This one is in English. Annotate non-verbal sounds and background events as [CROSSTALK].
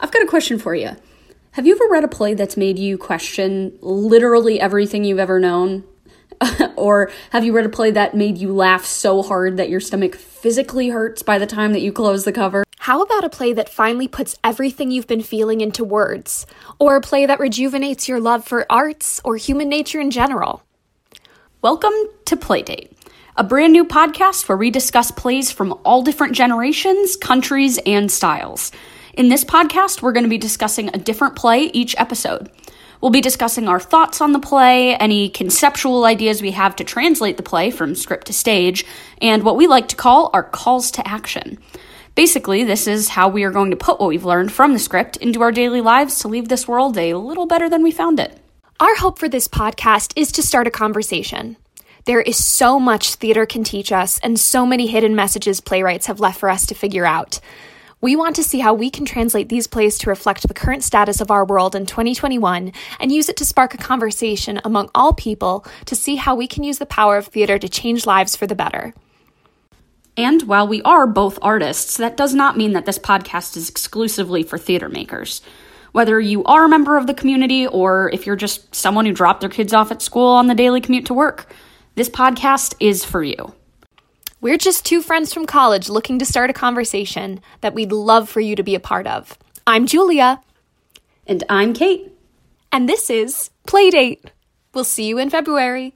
I've got a question for you. Have you ever read a play that's made you question literally everything you've ever known? [LAUGHS] or have you read a play that made you laugh so hard that your stomach physically hurts by the time that you close the cover? How about a play that finally puts everything you've been feeling into words? Or a play that rejuvenates your love for arts or human nature in general? Welcome to Playdate, a brand new podcast where we discuss plays from all different generations, countries, and styles. In this podcast, we're going to be discussing a different play each episode. We'll be discussing our thoughts on the play, any conceptual ideas we have to translate the play from script to stage, and what we like to call our calls to action. Basically, this is how we are going to put what we've learned from the script into our daily lives to leave this world a little better than we found it. Our hope for this podcast is to start a conversation. There is so much theater can teach us, and so many hidden messages playwrights have left for us to figure out. We want to see how we can translate these plays to reflect the current status of our world in 2021 and use it to spark a conversation among all people to see how we can use the power of theater to change lives for the better. And while we are both artists, that does not mean that this podcast is exclusively for theater makers. Whether you are a member of the community or if you're just someone who dropped their kids off at school on the daily commute to work, this podcast is for you. We're just two friends from college looking to start a conversation that we'd love for you to be a part of. I'm Julia. And I'm Kate. And this is Playdate. We'll see you in February.